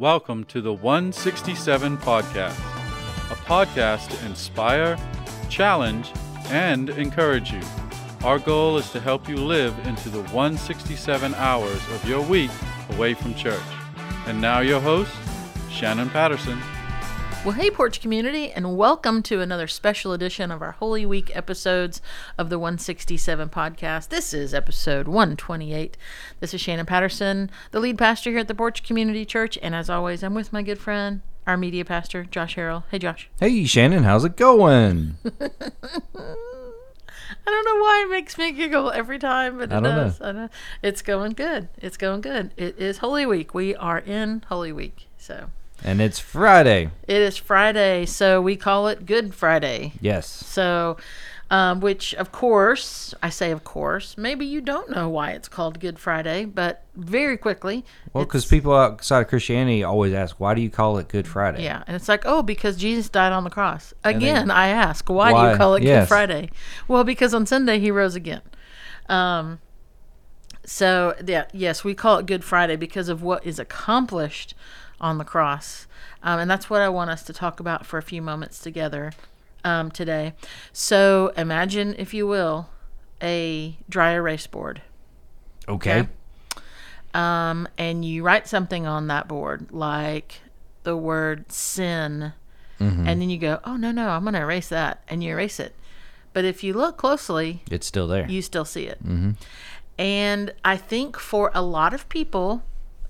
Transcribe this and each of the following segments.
Welcome to the 167 Podcast, a podcast to inspire, challenge, and encourage you. Our goal is to help you live into the 167 hours of your week away from church. And now, your host, Shannon Patterson. Well, hey, Porch community, and welcome to another special edition of our Holy Week episodes of the 167 podcast. This is episode 128. This is Shannon Patterson, the lead pastor here at the Porch Community Church, and as always, I'm with my good friend, our media pastor, Josh Harrell. Hey, Josh. Hey, Shannon, how's it going? I don't know why it makes me giggle every time, but it I don't know. Know. It's going good. It's going good. It is Holy Week. We are in Holy Week. So And it's Friday. it is Friday, so we call it Good Friday. Yes. So, um, which of course, I say of course, maybe you don't know why it's called Good Friday, but very quickly. Well, because people outside of Christianity always ask, why do you call it Good Friday? Yeah, and it's like, oh, because Jesus died on the cross. then- Again, I ask, why, do you call it Good Friday? Well, because on Sunday he rose again. Um, so yeah, yes, we call it Good Friday because of what is accomplished on the cross, um, and that's what I want us to talk about for a few moments together um, today. So imagine, if you will, a dry erase board Okay. Okay. um, and you write something on that board like the word sin, and then you go, "Oh no, no, I'm going to erase that," and you erase it. But if you look closely, It's still there. you still see it. And I think for a lot of people,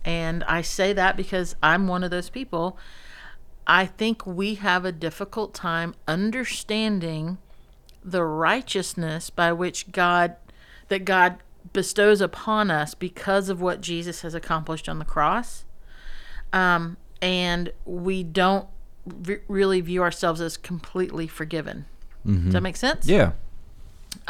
and I say that because I'm one of those people, I think we have a difficult time understanding the righteousness by which God that God bestows upon us because of what Jesus has accomplished on the cross. Um, and we don't v- really view ourselves as completely forgiven. Does that make sense? yeah.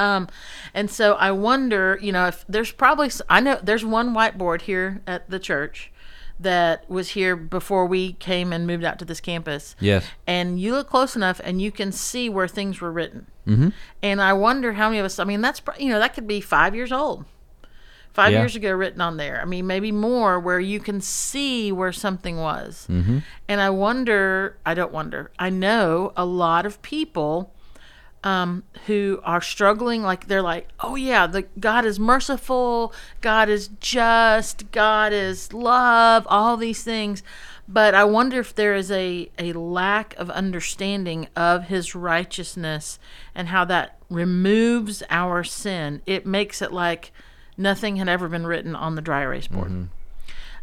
Um, and so I wonder, you know, if there's probably, I know there's one whiteboard here at the church that was here before we came and moved out to this campus. Yes. And you look close enough and you can see where things were written. Mm-hmm. And I wonder how many of us, I mean, that's, you know, that could be five years old. Five Yeah. years ago, written on there. I mean, maybe more, where you can see where something was. Mm-hmm. And I wonder, I don't wonder, I know a lot of people um, who are struggling like they're like oh yeah the god is merciful god is just god is love all these things. But i wonder if there is a, a lack of understanding of his righteousness and how that removes our sin. It makes it like nothing had ever been written on the dry erase board.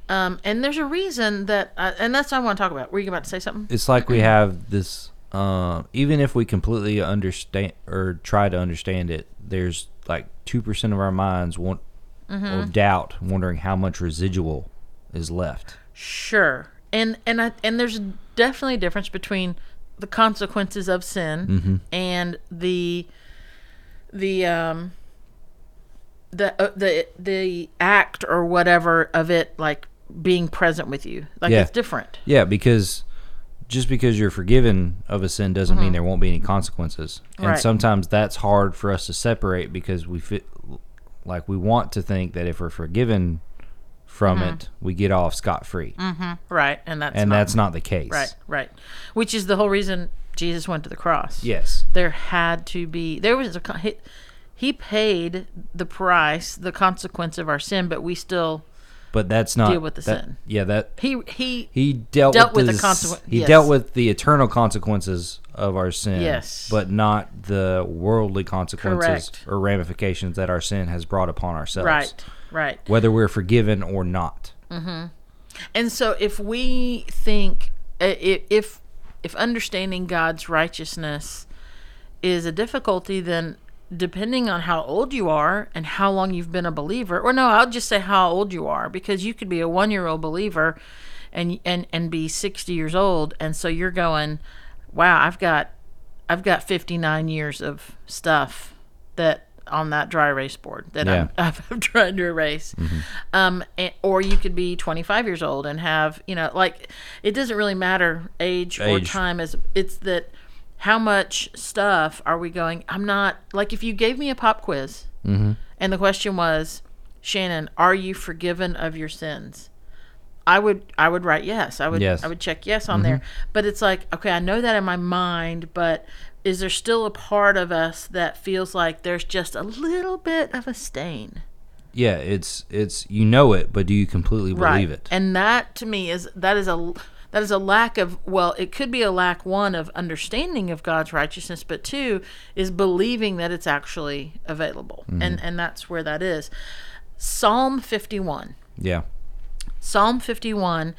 Um, and there's a reason that uh, and that's what i want to talk about. Were you about to say something? It's like we have this, uh, even if we completely understand or try to understand it, there's like 2% of our minds want or doubt, wondering how much residual is left. Sure, and and I, and there's definitely a difference between the consequences of sin and the the um the uh, the the act or whatever of it like being present with you. Like Yeah. it's different. Yeah, because just because you're forgiven of a sin doesn't mean there won't be any consequences. And Mm-hmm. Right. sometimes that's hard for us to separate because we fit like we want to think that if we're forgiven from it, we get off scot free. Right, and that's And not, that's not the case. right, right. Which is the whole reason Jesus went to the cross. Yes. there had to be there was a he, he paid the price the consequence of our sin but we still But that's not Deal with the that- sin. Yeah, that he he he dealt, Dealt with, with the the consequ- He yes. dealt with the eternal consequences of our sin. Yes. But not the worldly consequences Correct. or ramifications that our sin has brought upon ourselves. right right Whether we're forgiven or not. and so if we think uh, if if understanding god's righteousness is a difficulty then depending on how old you are and how long you've been a believer or no i'll just say how old you are because you could be a one year old believer and and and be 60 years old and so you're going wow i've got i've got 59 years of stuff that on that dry erase board that I'm, I'm trying to erase. Um and, or you could be 25 years old and have you know like it doesn't really matter age, or time as it's that how much stuff are we going i'm not like if you gave me a pop quiz mm-hmm. and the question was shannon are you forgiven of your sins I would I would write yes. I would Yes. I would check yes on mm-hmm. there. But it's like, okay, I know that in my mind, but is there still a part of us that feels like there's just a little bit of a stain? Yeah, it's it's you know it, but do you completely believe it? And that to me is that is a that is a lack of well, it could be a lack one of understanding of God's righteousness, but two is believing that it's actually available. Mm-hmm. And and that's where that is. Psalm 51. yeah. Psalm 51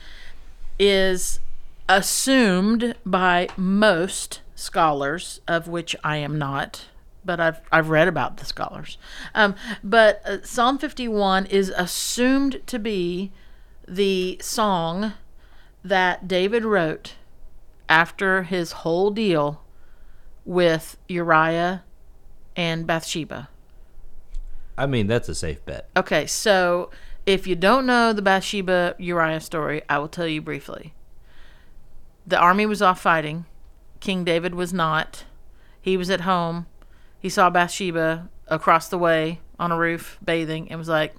is assumed by most scholars, of which I am not, but I've, I've read about the scholars. Um, but uh, Psalm 51 is assumed to be the song that David wrote after his whole deal with Uriah and Bathsheba. I mean, that's a safe bet. Okay, so if you don't know the Bathsheba Uriah story, I will tell you briefly. The army was off fighting. King David was not. He was at home. He saw Bathsheba across the way on a roof bathing and was like,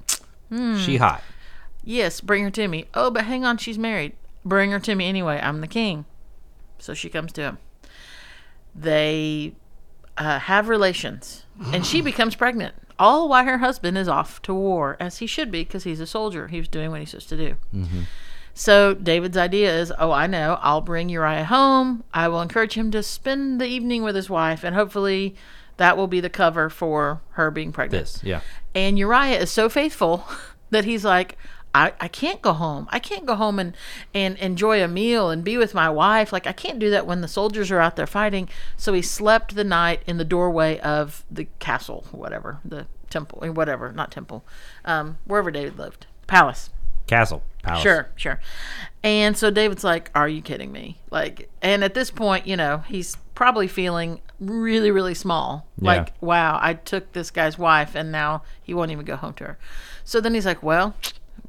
She hmm. hot. Yes, bring her to me. Oh, but hang on, she's married. Bring her to me anyway. I'm the king. So she comes to him. They uh, have relations, and she becomes pregnant. All while her husband is off to war, as he should be, because he's a soldier. He was doing what he's supposed to do. So David's idea is, oh, I know. I'll bring Uriah home. I will encourage him to spend the evening with his wife, and hopefully that will be the cover for her being pregnant. This, yeah. And Uriah is so faithful that he's like, I, I can't go home. I can't go home and, and enjoy a meal and be with my wife. Like, I can't do that when the soldiers are out there fighting. So he slept the night in the doorway of the castle, whatever, the temple, or whatever, not temple, um, wherever David lived, palace. Castle. Palace. Sure, sure. And so David's like, "Are you kidding me?" Like, and at this point, you know, he's probably feeling really, really small. Like, wow, I took this guy's wife, and now he won't even go home to her. So then he's like, "Well,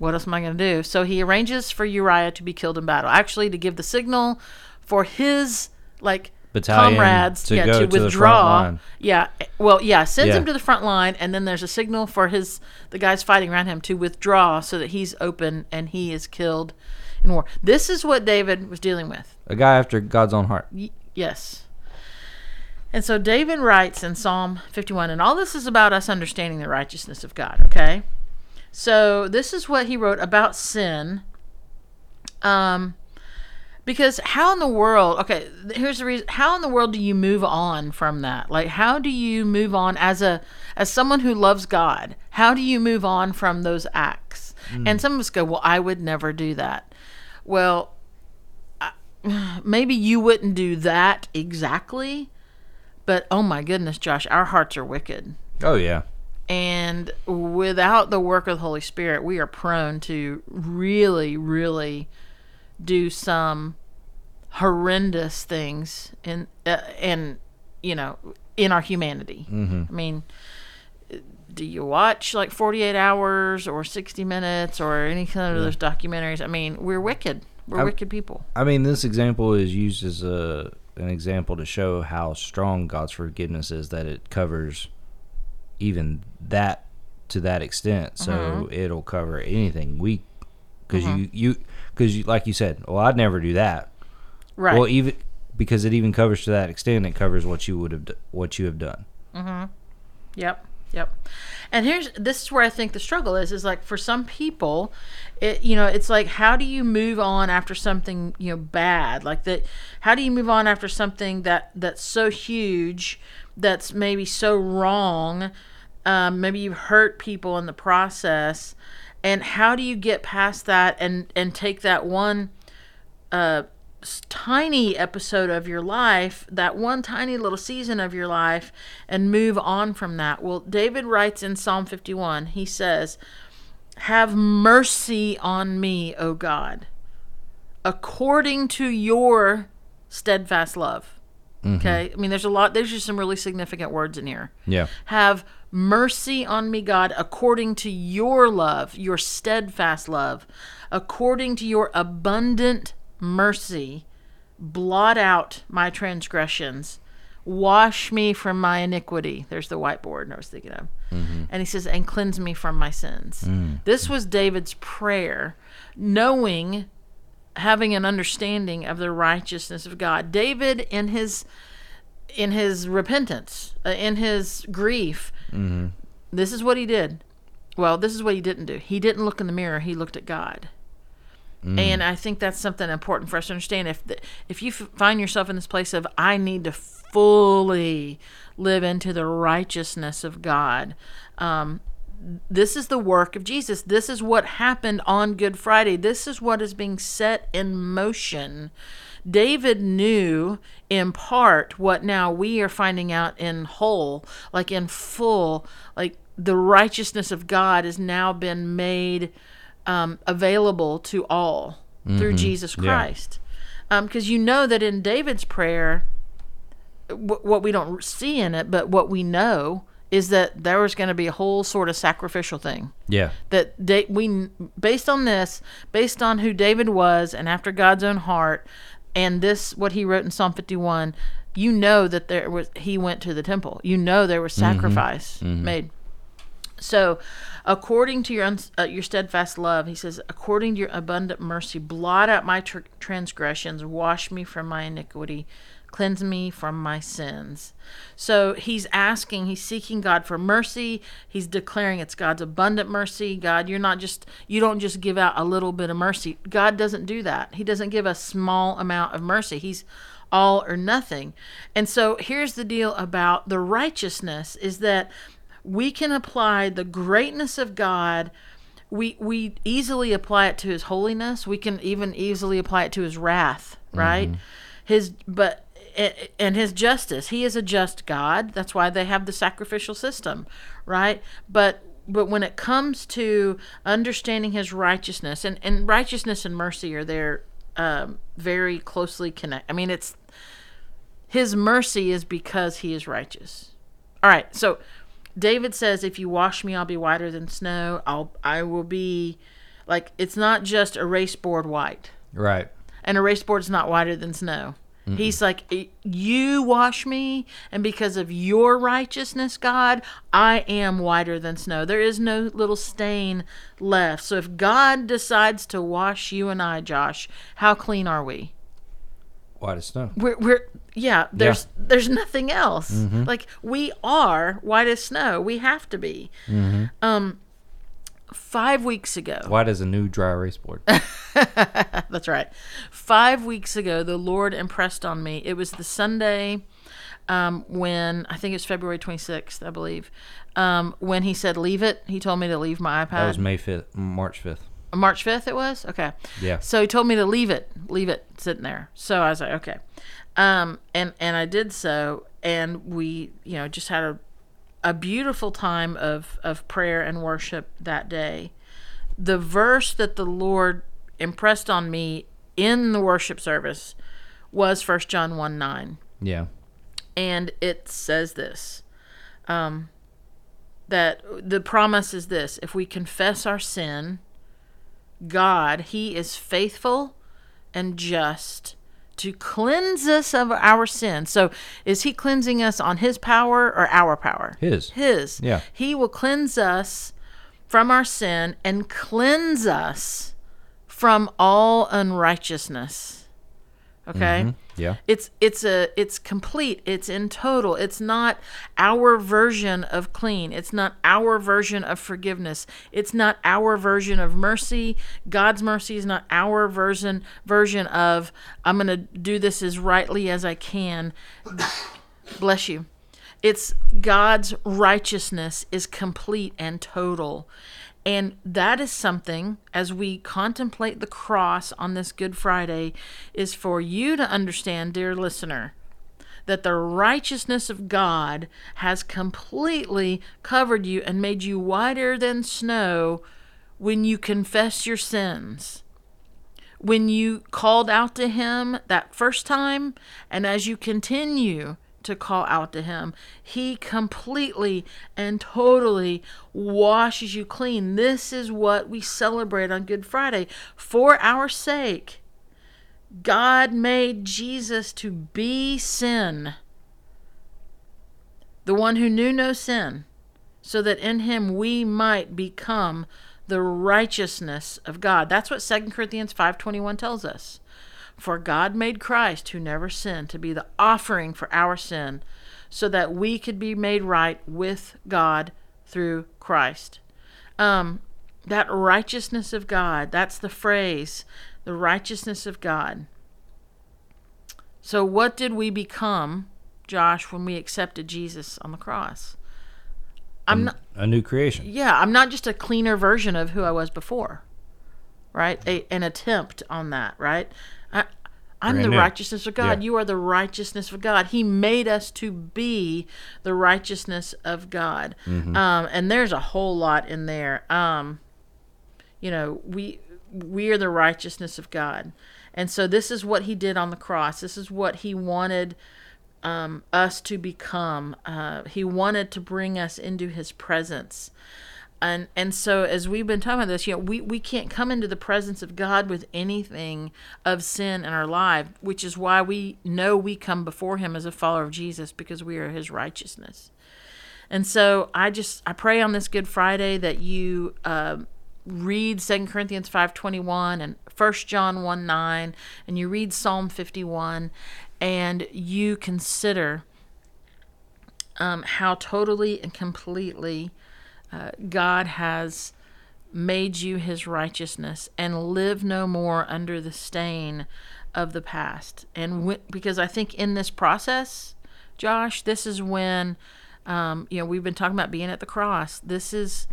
what else am I going to do?" So he arranges for Uriah to be killed in battle, actually to give the signal for his like Battalion comrades to yeah, go to to the front withdraw. line. Yeah, well, yeah, sends Yeah. him to the front line, and then there's a signal for his the guys fighting around him to withdraw so that he's open and he is killed in war. This is what David was dealing with. A guy after God's own heart. Y- yes. And so David writes in Psalm 51, and all this is about us understanding the righteousness of God, okay? So this is what he wrote about sin. Um, because how in the world, okay, here's the reason, how in the world do you move on from that? Like, how do you move on as a, as someone who loves God? How do you move on from those acts? And some of us go, well, I would never do that. Well, maybe you wouldn't do that exactly, but oh my goodness, Josh, our hearts are wicked. Oh yeah. And without the work of the Holy Spirit, we are prone to really, really do some horrendous things in uh, and you know in our humanity. I mean, do you watch like 48 hours or 60 minutes or any kind of those documentaries? I mean, we're wicked. We're I- wicked people. I mean, this example is used as a an example to show how strong God's forgiveness is. That it covers even that to that extent. So Mm-hmm. it'll cover anything we because you you because you like you said. Well, I'd never do that. Right. Well, even because it even covers to that extent, it covers what you would have what you have done. Mm-hmm. Yep. Yep. And here's this is where I think the struggle is is like for some people it you know it's like how do you move on after something you know bad like that how do you move on after something that that's so huge that's maybe so wrong um, maybe you hurt people in the process and how do you get past that and and take that one uh, tiny episode of your life, that one tiny little season of your life, and move on from that. Well, David writes in Psalm 51, he says, Have mercy on me, O God, according to your steadfast love. Mm-hmm. Okay? I mean, there's a lot, there's just some really significant words in here. Yeah. Have mercy on me, God, according to your love, your steadfast love, according to your abundant mercy. Blot out my transgressions. Wash me from my iniquity. There's the whiteboard I was thinking of. Mm-hmm. And he says, and cleanse me from my sins. Mm. This was David's prayer, knowing having an understanding of the righteousness of God. David in his in his repentance, uh, in his grief, this is what he did. Well, this is what he didn't do. He didn't look in the mirror. He looked at God. And I think that's something important for us to understand. If the, if you f- find yourself in this place of I need to fully live into the righteousness of God, um, this is the work of Jesus. This is what happened on Good Friday. This is what is being set in motion. David knew in part what now we are finding out in whole, like in full, like the righteousness of God has now been made um, available to all through Jesus Christ. Because you know that in David's prayer, wh- what we don't see in it, but what we know is that there was going to be a whole sort of sacrificial thing. Yeah. that da- we based on this based on who david was and after god's own heart and this what he wrote in psalm 51 you know that there was he went to the temple. You know there was sacrifice made. So, according to your uns- uh, your steadfast love, he says, according to your abundant mercy, blot out my tr- transgressions, wash me from my iniquity, cleanse me from my sins. So he's asking, he's seeking God for mercy. He's declaring it's God's abundant mercy. God, you're not just you don't just give out a little bit of mercy. God doesn't do that. He doesn't give a small amount of mercy. He's all or nothing. And so here's the deal about the righteousness is that we can apply the greatness of God. We we easily apply it to His holiness. We can even easily apply it to His wrath, right? Mm-hmm. His but and His justice. He is a just God. That's why they have the sacrificial system, right? But but when it comes to understanding His righteousness and and righteousness and mercy are there um, very closely connected. I mean, it's His mercy is because He is righteous. All right, so David says, "If you wash me, I'll be whiter than snow. I'll I will be like it's not just erase board white. Right. An erase board's not whiter than snow. He's like, you wash me, and because of your righteousness, God, I am whiter than snow. There is no little stain left. So if God decides to wash you and I, Josh, how clean are we? White as snow. we're, we're yeah there's there's nothing else like we are white as snow we have to be um five weeks ago White as a new dry erase board. that's right five weeks ago the lord impressed on me it was the sunday um, when i think it was february 26th i believe um, when he said leave it he told me to leave my ipad That was May fifth, March fifth. March 5th it was? Okay. Yeah. So he told me to leave it, leave it sitting there. So I was like, okay. Um and and I did so and we, you know, just had a a beautiful time of of prayer and worship that day. The verse that the Lord impressed on me in the worship service was 1 John 1 9 Yeah. and it says this um, that the promise is this if we confess our sin god he is faithful and just to cleanse us of our sin. So is he cleansing us on his power or our power? His. his. Yeah. he will cleanse us from our sin and cleanse us from all unrighteousness. Okay mm-hmm. Yeah. it's it's a it's complete. It's in total. It's not our version of clean. It's not our version of forgiveness. It's not our version of mercy. God's mercy is not our version version of i'm going to do this as rightly as i can. Bless you. It's god's righteousness is complete and total and that is something as we contemplate the cross on this good friday is for you to understand dear listener that the righteousness of God has completely covered you and made you whiter than snow when you confess your sins. When you called out to him that first time, and as you continue to call out to him, he completely and totally washes you clean. This is what we celebrate on Good Friday. For our sake, God made Jesus to be sin, the one who knew no sin, so that in him we might become the righteousness of God. That's what 2 Corinthians 5:21 tells us. For God made Christ, who never sinned, to be the offering for our sin, so that we could be made right with God through Christ. Um, that righteousness of God, that's the phrase, the righteousness of God. So, what did we become, Josh, when we accepted Jesus on the cross? I'm not, a new creation. yeah, I'm not just a cleaner version of who I was before, right? A, an attempt on that, right? I'm Brand the new. righteousness of God. Yeah. You are the righteousness of God. He made us to be the righteousness of God. Mm-hmm. Um, and there's a whole lot in there. Um, you know, we we are the righteousness of God. And so this is what he did on the cross. This is what he wanted um, us to become. Uh, he wanted to bring us into his presence. And and so as we've been talking about this, you know, we, we can't come into the presence of God with anything of sin in our life, which is why we know we come before him as a follower of Jesus because we are his righteousness. And so I just I pray on this Good Friday that you um read 2 Corinthians 5:21 and 1 John 1 9 and you read Psalm 51 and you consider um, how totally and completely uh, God has made you his righteousness and live no more under the stain of the past. And wh- because I think in this process, Josh, this is when, um, you know, we've been talking about being at the cross. This is,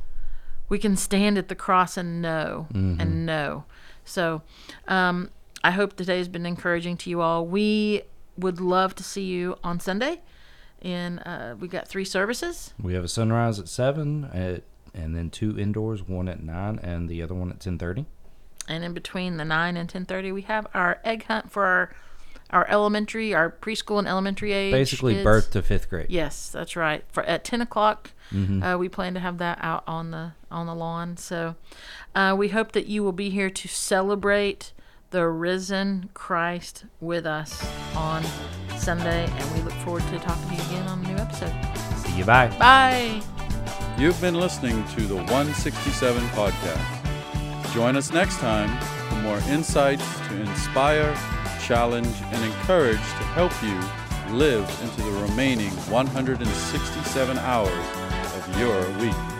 we can stand at the cross and know and know. So um, I hope today has been encouraging to you all. We would love to see you on Sunday. And uh, we got three services. We have a sunrise at seven, at, and then two indoors, one at nine, and the other one at ten thirty. and in between the 9 and 10.30 we have our egg hunt for our our elementary our preschool and elementary age Basically, kids. birth to fifth grade. yes that's right for at 10 o'clock Mm-hmm. uh, we plan to have that out on the on the lawn so uh, we hope that you will be here to celebrate the risen christ with us on sunday and we look forward to talking to you again on a new episode See you. Bye. bye You've been listening to the 167 podcast. Join us next time for more insights to inspire, challenge, and encourage to help you live into the remaining 167 hours of your week.